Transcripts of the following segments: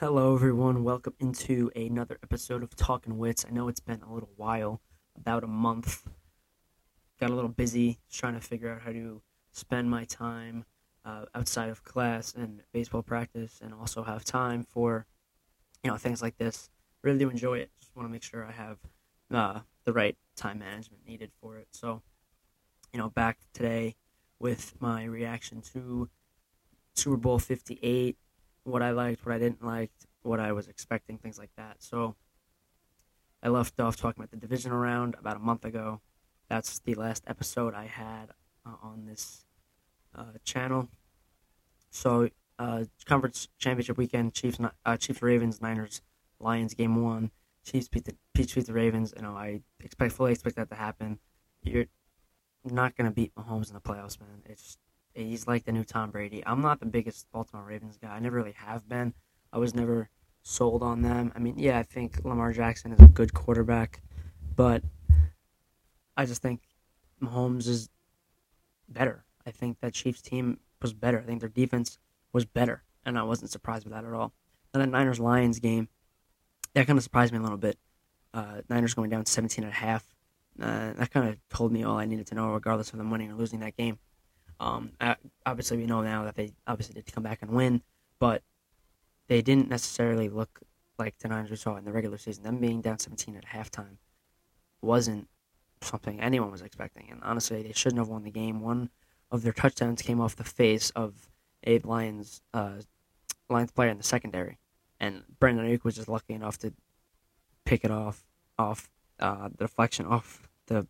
Hello, everyone. Welcome into another episode of Talking Witz. I know it's been a little while, about a month. Got a little busy trying to figure out how to spend my time uh, outside of class and baseball practice, and also have time for you know things like this. Really do enjoy it. Just want to make sure I have uh, the right time management needed for it. So, you know, back today with my reaction to Super Bowl 58 what I liked, what I didn't like, what I was expecting, things like that. So I left off talking about the divisional round about a month ago. That's the last episode I had uh, on this uh, channel. So uh, conference championship weekend, Chiefs, uh, Chiefs, Ravens, Niners, Lions game one. Chiefs beat the Chiefs beat the Ravens. You know I expect fully expect that to happen. You're not gonna beat Mahomes in the playoffs, man. It's He's like the new Tom Brady. I'm not the biggest Baltimore Ravens guy. I never really have been. I was never sold on them. I mean, yeah, I think Lamar Jackson is a good quarterback, but I just think Mahomes is better. I think that Chiefs team was better. I think their defense was better, and I wasn't surprised with that at all. And the Niners Lions game, that kind of surprised me a little bit. Uh, Niners going down 17 and a half. Uh, that kind of told me all I needed to know, regardless of them winning or losing that game. Um, obviously, we know now that they obviously did come back and win, but they didn't necessarily look like the Niners we saw in the regular season. Them being down 17 at halftime wasn't something anyone was expecting. And honestly, they shouldn't have won the game. One of their touchdowns came off the face of a Lions uh, Lions player in the secondary, and Brandon Aiyuk was just lucky enough to pick it off off uh, the deflection off the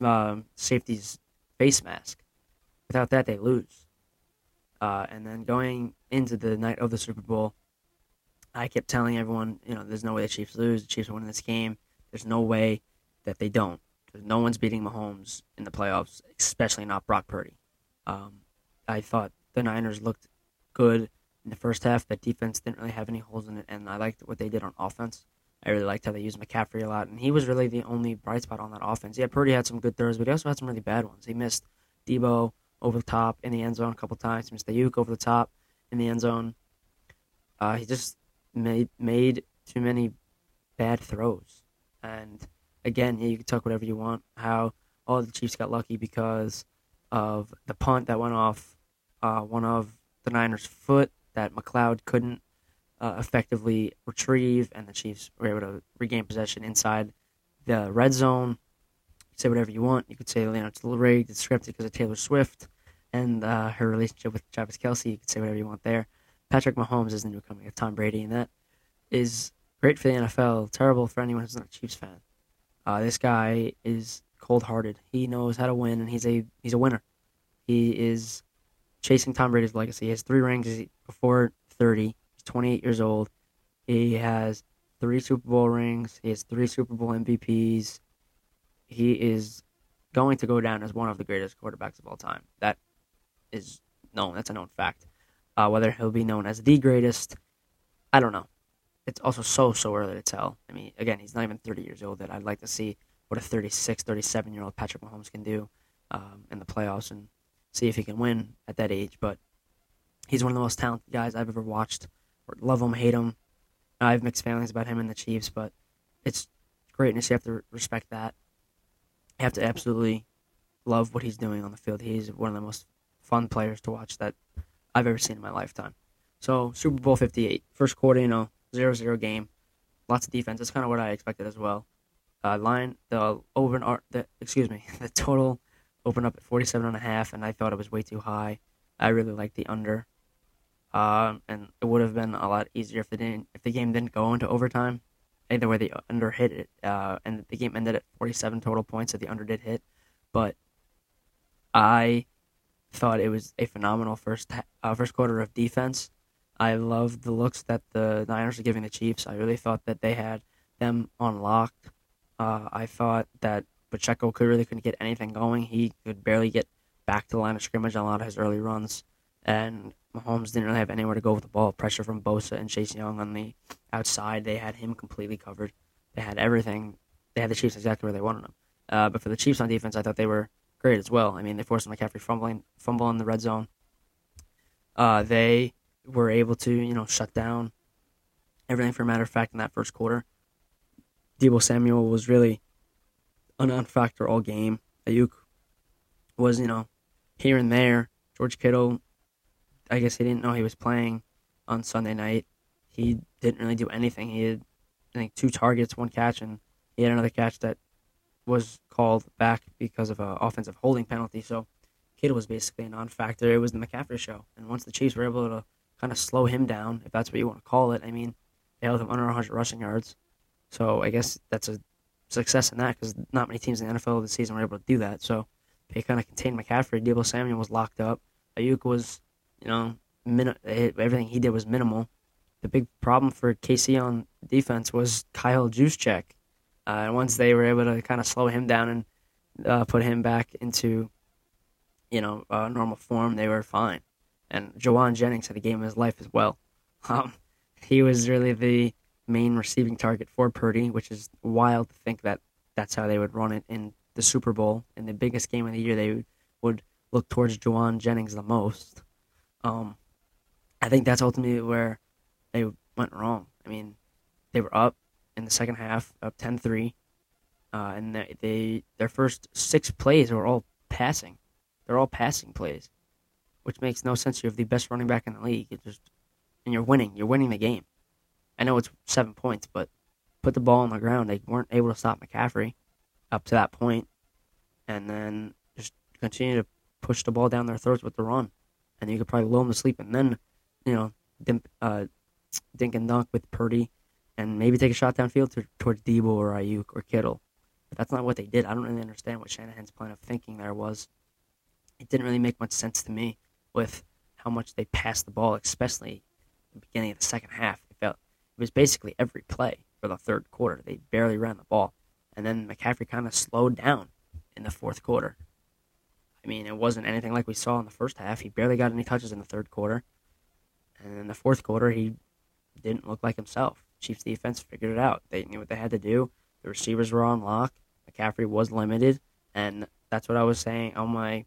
uh, safety's face mask. Without that, they lose. Uh, and then going into the night of the Super Bowl, I kept telling everyone, you know, there's no way the Chiefs lose. The Chiefs winning this game. There's no way that they don't. No one's beating Mahomes in the playoffs, especially not Brock Purdy. Um, I thought the Niners looked good in the first half. That defense didn't really have any holes in it, and I liked what they did on offense. I really liked how they used McCaffrey a lot, and he was really the only bright spot on that offense. Yeah, Purdy had some good throws, but he also had some really bad ones. He missed Deebo over the top in the end zone a couple times. Missed over the top in the end zone. Uh, he just made made too many bad throws. And again, you can talk whatever you want. How all the Chiefs got lucky because of the punt that went off uh, one of the Niners' foot that McCloud couldn't uh, effectively retrieve, and the Chiefs were able to regain possession inside the red zone say whatever you want. You could say, you know, it's a little rigged, it's scripted because of Taylor Swift and uh, her relationship with Travis Kelce. You could say whatever you want there. Patrick Mahomes is the new coming of Tom Brady, and that is great for the NFL. Terrible for anyone who's not a Chiefs fan. Uh, this guy is cold-hearted. He knows how to win, and he's a he's a winner. He is chasing Tom Brady's legacy. He has three rings before 30. He's 28 years old. He has three Super Bowl rings. He has three Super Bowl MVPs he is going to go down as one of the greatest quarterbacks of all time. That is known. That's a known fact. Uh, whether he'll be known as the greatest, I don't know. It's also so, so early to tell. I mean, again, he's not even 30 years old That I'd like to see what a 36, 37 year old Patrick Mahomes can do um, in the playoffs and see if he can win at that age. But he's one of the most talented guys I've ever watched. Love him, hate him. I have mixed feelings about him and the Chiefs, but it's greatness. You have to respect that have to absolutely love what he's doing on the field. He's one of the most fun players to watch that I've ever seen in my lifetime. So Super Bowl 58, first quarter, you know, 0-0 game, lots of defense. That's kind of what I expected as well. Uh, line the over the excuse me the total opened up at 47 and a half, and I thought it was way too high. I really liked the under, um, and it would have been a lot easier if the didn't if the game didn't go into overtime either way the under hit it, uh, and the game ended at 47 total points, so the under did hit. But I thought it was a phenomenal first uh, first quarter of defense. I loved the looks that the Niners were giving the Chiefs. I really thought that they had them unlocked. Uh, I thought that Pacheco could really couldn't get anything going. He could barely get back to the line of scrimmage on a lot of his early runs, and Mahomes didn't really have anywhere to go with the ball. Pressure from Bosa and Chase Young on the outside. They had him completely covered. They had everything. They had the Chiefs exactly where they wanted them. Uh, but for the Chiefs on defense, I thought they were great as well. I mean, they forced McCaffrey fumbling, fumble in the red zone. Uh, they were able to, you know, shut down everything for a matter of fact in that first quarter. Deebo Samuel was really a non-factor all game. Aiyuk was, you know, here and there. George Kittle, I guess he didn't know he was playing on Sunday night. He didn't really do anything. He had, I think, two targets, one catch, and he had another catch that was called back because of an offensive holding penalty. So Kittle was basically a non-factor. It was the McCaffrey show, and once the Chiefs were able to kind of slow him down, if that's what you want to call it, I mean, they held him under 100 rushing yards. So I guess that's a success in that because not many teams in the NFL this season were able to do that. So they kind of contained McCaffrey. Deebo Samuel was locked up. Aiyuk was, you know, min- everything he did was minimal. The big problem for KC on defense was Kyle Juszczyk. Uh, and once they were able to kind of slow him down and uh, put him back into, you know, uh, normal form, they were fine. And Jauan Jennings had a game of his life as well. Um, he was really the main receiving target for Purdy, which is wild to think that that's how they would run it in the Super Bowl. In the biggest game of the year, they would look towards Jauan Jennings the most. Um, I think that's ultimately where they went wrong. I mean, they were up in the second half, up 10-3, uh, and they, they their first six plays were all passing. They're all passing plays, which makes no sense. You have the best running back in the league. It just and you're winning. You're winning the game. I know it's seven points, but put the ball on the ground. They weren't able to stop McCaffrey up to that point, and then just continue to push the ball down their throats with the run, and you could probably lull them to sleep, and then you know dink, uh, dink and dunk with Purdy, and maybe take a shot downfield to, towards Deebo or Aiyuk or Kittle. But that's not what they did. I don't really understand what Shanahan's plan of thinking there was. It didn't really make much sense to me with how much they passed the ball, especially the beginning of the second half. It felt it was basically every play for the third quarter. They barely ran the ball, and then McCaffrey kind of slowed down in the fourth quarter. I mean, it wasn't anything like we saw in the first half. He barely got any touches in the third quarter, and in the fourth quarter, he didn't look like himself. Chiefs defense figured it out. They knew what they had to do. The receivers were on lock. McCaffrey was limited, and that's what I was saying on my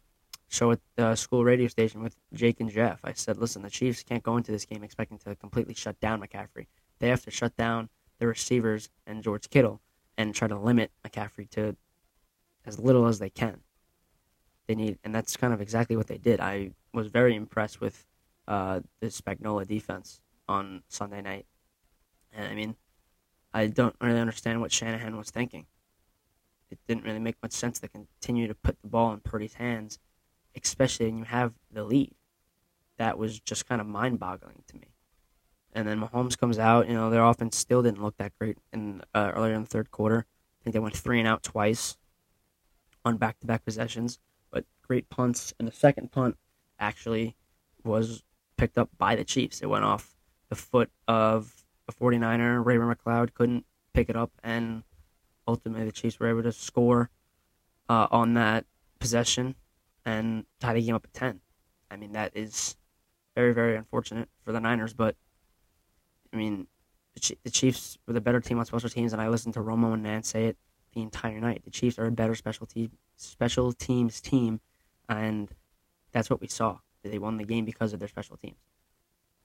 show at the school radio station with Jake and Jeff. I said, listen, the Chiefs can't go into this game expecting to completely shut down McCaffrey. They have to shut down the receivers and George Kittle and try to limit McCaffrey to as little as they can. They need, and that's kind of exactly what they did. I was very impressed with uh, the Spagnuolo defense on Sunday night, and I mean, I don't really understand what Shanahan was thinking. It didn't really make much sense to continue to put the ball in Purdy's hands especially when you have the lead. That was just kind of mind boggling to me. And then Mahomes comes out, you know, their offense still didn't look that great in uh, earlier in the third quarter. I think they went three and out twice on back to back possessions, but great punts. And the second punt actually was picked up by the Chiefs. It went off the foot of a 49er. Raymond McCloud couldn't pick it up, and ultimately the Chiefs were able to score uh, on that possession and tie the game up at 10. I mean, that is very, very unfortunate for the Niners, but I mean, the Chiefs were the better team on special teams, and I listened to Romo and Nance say it the entire night. The Chiefs are a better special team, special teams team, and that's what we saw. They won the game because of their special teams.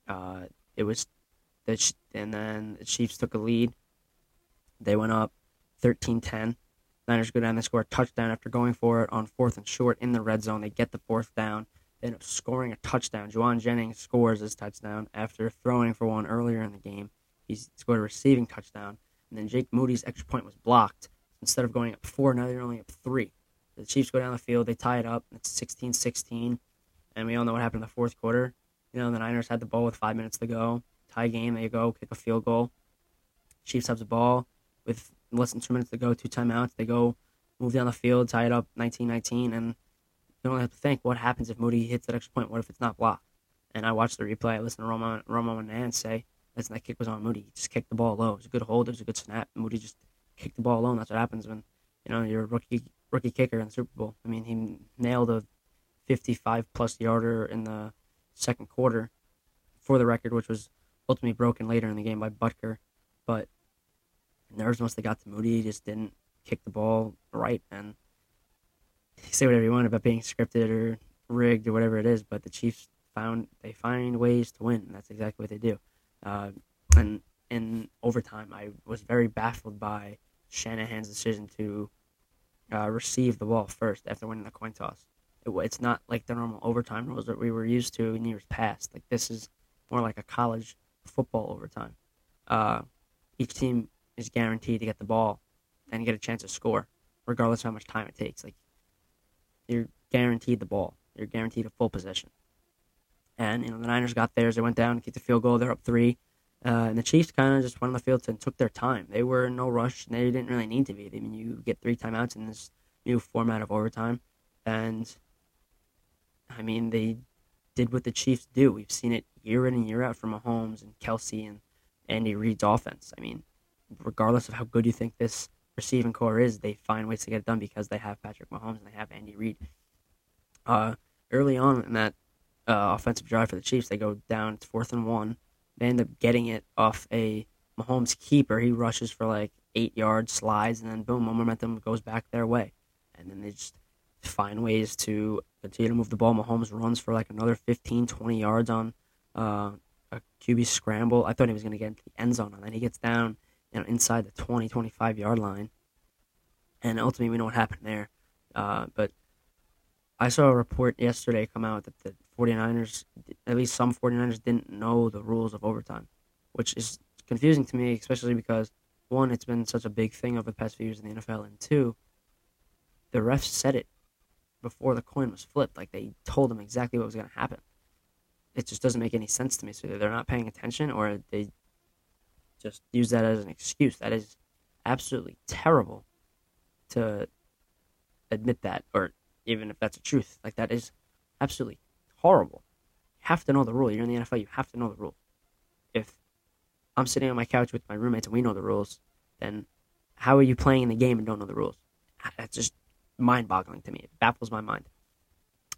Uh, it was the and then the Chiefs took a lead. They went up 13-10. Niners go down, they score a touchdown after going for it on fourth and short in the red zone. They get the fourth down. They end up scoring a touchdown. Jauan Jennings scores his touchdown after throwing for one earlier in the game. He scored a receiving touchdown. And then Jake Moody's extra point was blocked. Instead of going up four, now they're only up three. The Chiefs go down the field, they tie it up. It's 16 16. And we all know what happened in the fourth quarter. You know, the Niners had the ball with five minutes to go. Tie game, they go, kick a field goal. Chiefs have the ball with less than two minutes to go, two timeouts. They go move down the field, tie it up 19-19, and you only have to think what happens if Moody hits that extra point. What if it's not blocked? And I watched the replay. I listened to Romo, Romo and Nance say, listen, that kick was on Moody. He just kicked the ball low. It was a good hold. It was a good snap. Moody just kicked the ball alone. That's what happens when you know you're a rookie rookie kicker in the Super Bowl. I mean, he nailed a 55 plus yarder in the second quarter for the record, which was ultimately broken later in the game by Butker. But nerves once they got to Moody. He just didn't kick the ball right. And say whatever you want about being scripted or rigged or whatever it is, but the Chiefs found they find ways to win. And that's exactly what they do. Uh, and in overtime. I was very baffled by Shanahan's decision to uh, receive the ball first after winning the coin toss. It, it's not like the normal overtime rules that we were used to in years past. Like this is more like a college football overtime. Uh, each team is guaranteed to get the ball and get a chance to score, regardless of how much time it takes. Like you're guaranteed the ball. You're guaranteed a full possession. And you know the Niners got theirs. They went down, kicked the field goal. They're up three. Uh, and the Chiefs kind of just went on the field and took their time. They were in no rush. And they didn't really need to be. I mean, you get three timeouts in this new format of overtime, and I mean they did what the Chiefs do. We've seen it year in and year out from Mahomes and Kelce and Andy Reid's offense. I mean, regardless of how good you think this receiving corps is, they find ways to get it done because they have Patrick Mahomes and they have Andy Reid. Uh, early on in that uh, offensive drive for the Chiefs, they go down. It's fourth and one. They end up getting it off a Mahomes keeper. He rushes for like eight yards, slides, and then boom, momentum goes back their way. And then they just find ways to continue to move the ball. Mahomes runs for like another 15, 20 yards on uh, a QB scramble. I thought he was going to get into the end zone, and then he gets down you know, inside the 20, 25 yard line. And ultimately, we know what happened there. Uh, but I saw a report yesterday come out that the 49ers, at least some 49ers, didn't know the rules of overtime, which is confusing to me, especially because, one, it's been such a big thing over the past few years in the NFL, and two, the refs said it before the coin was flipped. Like they told them exactly what was going to happen. It just doesn't make any sense to me. So they're not paying attention, or they just use that as an excuse. That is absolutely terrible to admit that, or even if that's the truth. Like that is absolutely horrible. You have to know the rule. You're in the NFL. You have to know the rule. If I'm sitting on my couch with my roommates and we know the rules, then how are you playing in the game and don't know the rules? That's just mind-boggling to me. It baffles my mind.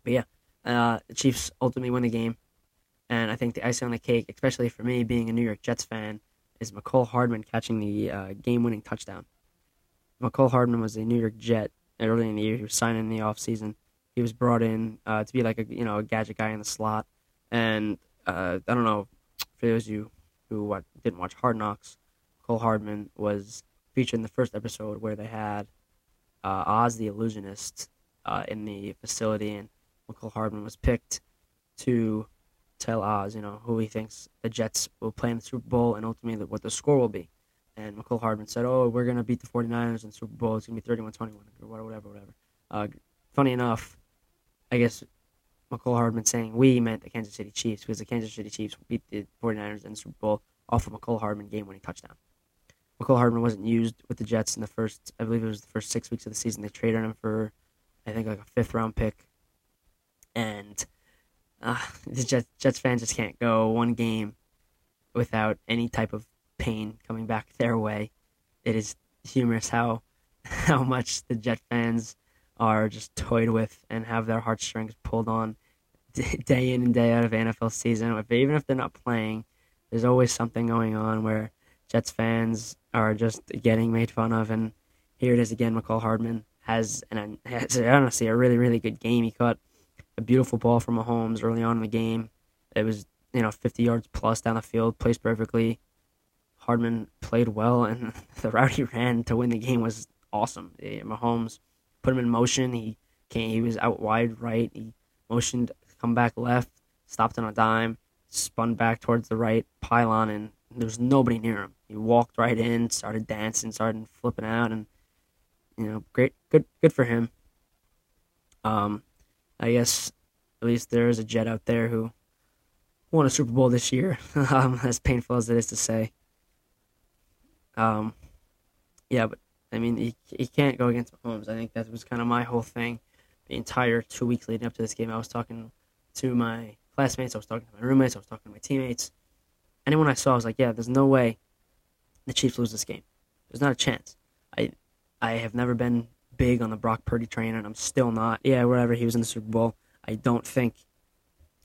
But yeah, uh, the Chiefs ultimately win the game, and I think the icing on the cake, especially for me being a New York Jets fan, is Mecole Hardman catching the uh, game-winning touchdown. Mecole Hardman was a New York Jet early in the year. He was signed in the offseason. He was brought in uh, to be like a you know a gadget guy in the slot, and uh, I don't know for those of you who didn't watch Hard Knocks, Cole Hardman was featured in the first episode where they had uh, Oz the Illusionist uh, in the facility, and Cole Hardman was picked to tell Oz, you know, who he thinks the Jets will play in the Super Bowl and ultimately what the score will be. And Mecole Hardman said, "Oh, we're gonna beat the 49ers in the Super Bowl. It's gonna be 31-21 or whatever, whatever." Uh, funny enough, I guess Mecole Hardman saying we meant the Kansas City Chiefs because the Kansas City Chiefs beat the 49ers in the Super Bowl off of Mecole Hardman game-winning touchdown. Mecole Hardman wasn't used with the Jets in the first, I believe it was the first six weeks of the season. They traded him for, I think, like a fifth round pick. And uh, the Jets, Jets fans just can't go one game without any type of pain coming back their way. It is humorous how how much the Jet fans are just toyed with and have their heartstrings pulled on day in and day out of NFL season. If, even if they're not playing, there's always something going on where Jets fans are just getting made fun of. And here it is again. Mecole Hardman has an has honestly a really really good game. He caught a beautiful ball from Mahomes early on in the game. It was you know 50 yards plus down the field, placed perfectly. Hardman played well, and the route he ran to win the game was awesome. Mahomes put him in motion. He came, he was out wide right. He motioned come back left, stopped on a dime, spun back towards the right pylon, and there was nobody near him. He walked right in, started dancing, started flipping out, and you know, great, good, good for him. Um, I guess at least there is a Jet out there who won a Super Bowl this year. um, as painful as it is to say. Um, yeah, but I mean, he, he can't go against Mahomes. I think that was kind of my whole thing. The entire two weeks leading up to this game, I was talking to my classmates, I was talking to my roommates, I was talking to my teammates anyone I saw, I was like, yeah, there's no way the Chiefs lose this game. There's not a chance. I I have never been big on the Brock Purdy train, and I'm still not. Yeah, wherever he was in the Super Bowl, I don't think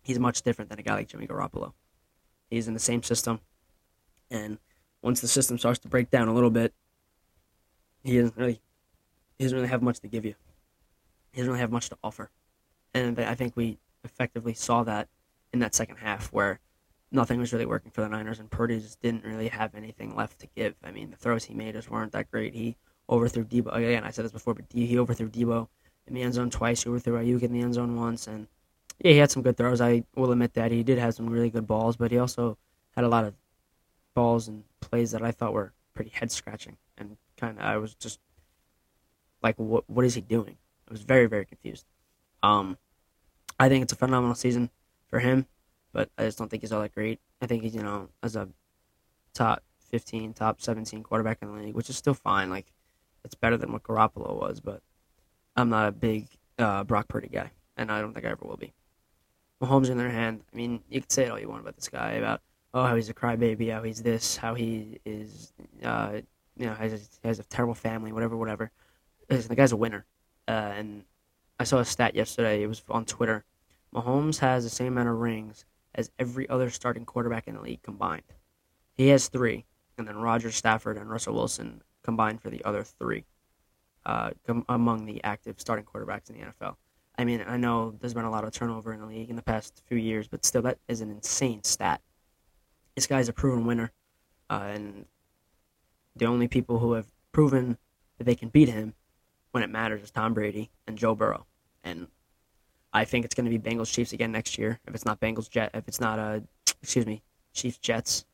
he's much different than a guy like Jimmy Garoppolo. He's in the same system, and once the system starts to break down a little bit, he doesn't really he doesn't really have much to give you. He doesn't really have much to offer, and I think we effectively saw that in that second half where nothing was really working for the Niners, and Purdy just didn't really have anything left to give. I mean, the throws he made just weren't that great. He overthrew Deebo again. I said this before, but he overthrew Deebo in the end zone twice. He overthrew Aiyuk in the end zone once, and yeah, he had some good throws. I will admit that he did have some really good balls, but he also had a lot of balls and plays that I thought were pretty head scratching, kind of I was just like, what what is he doing? I was very very confused. Um, I think it's a phenomenal season for him, but I just don't think he's all that great. I think he's you know as a top 15, top 17 quarterback in the league, which is still fine. Like it's better than what Garoppolo was, but I'm not a big uh, Brock Purdy guy, and I don't think I ever will be. Mahomes, on the other hand, I mean, you could say it all you want about this guy about oh how he's a crybaby, how he's this, how he is, uh, you know, has has a terrible family, whatever, whatever. Listen, the guy's a winner, uh, and I saw a stat yesterday. It was on Twitter. Mahomes has the same amount of rings as every other starting quarterback in the league combined. He has three, and then Roger Stafford and Russell Wilson combined for the other three uh, com- among the active starting quarterbacks in the NFL. I mean, I know there's been a lot of turnover in the league in the past few years, but still, that is an insane stat. This guy's a proven winner, uh, and the only people who have proven that they can beat him when it matters is Tom Brady and Joe Burrow. And I think it's going to be Bengals Chiefs again next year. If it's not Bengals Jet, if it's not uh, excuse me, Chiefs Jets,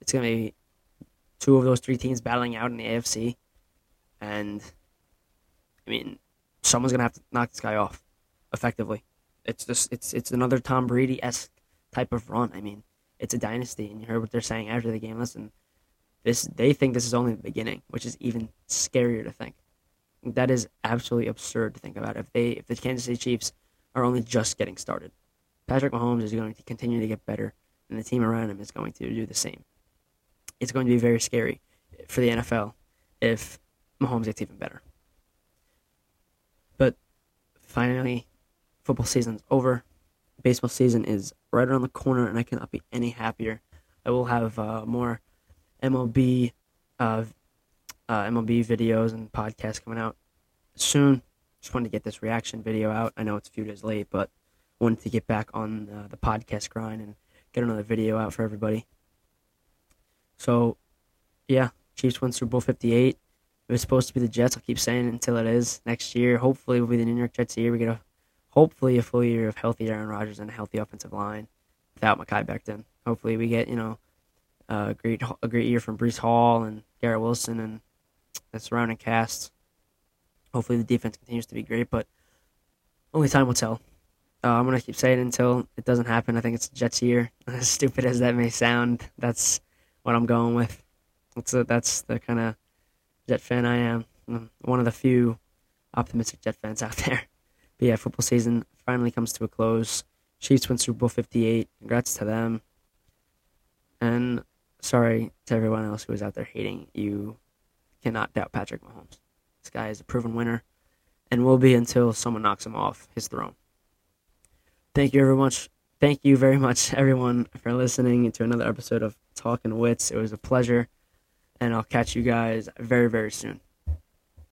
it's going to be two of those three teams battling out in the AFC. And I mean, someone's going to have to knock this guy off effectively. It's just it's it's another Tom Brady esque type of run. I mean, it's a dynasty, and you heard what they're saying after the game. Listen, this they think this is only the beginning, which is even scarier to think. That is absolutely absurd to think about. If they if the Kansas City Chiefs are only just getting started, Patrick Mahomes is going to continue to get better, and the team around him is going to do the same. It's going to be very scary for the NFL if Mahomes gets even better. But finally, football season's over. Baseball season is right around the corner, and I cannot be any happier. I will have uh, more MLB, uh, uh, MLB videos and podcasts coming out soon. Just wanted to get this reaction video out. I know it's a few days late, but wanted to get back on uh, the podcast grind and get another video out for everybody. So, yeah, Chiefs won Super Bowl 58. It was supposed to be the Jets. I'll keep saying it until it is next year. Hopefully, will be the New York Jets year. We get a hopefully a full year of healthy Aaron Rodgers and a healthy offensive line without Mekhi Becton. Hopefully, we get you know a great a great year from Breece Hall and Garrett Wilson and the surrounding cast. Hopefully, the defense continues to be great, but only time will tell. Uh, I'm gonna keep saying it until it doesn't happen. I think it's Jets year. As stupid as that may sound, that's what I'm going with. That's a, that's the kind of Jet fan I am. I'm one of the few optimistic Jet fans out there. But yeah, football season finally comes to a close. Chiefs win Super Bowl 58. Congrats to them. And sorry to everyone else who is out there hating. You cannot doubt Patrick Mahomes. This guy is a proven winner and will be until someone knocks him off his throne. Thank you very much. Thank you very much, everyone, for listening to another episode of Talking Witz. It was a pleasure, and I'll catch you guys very, very soon.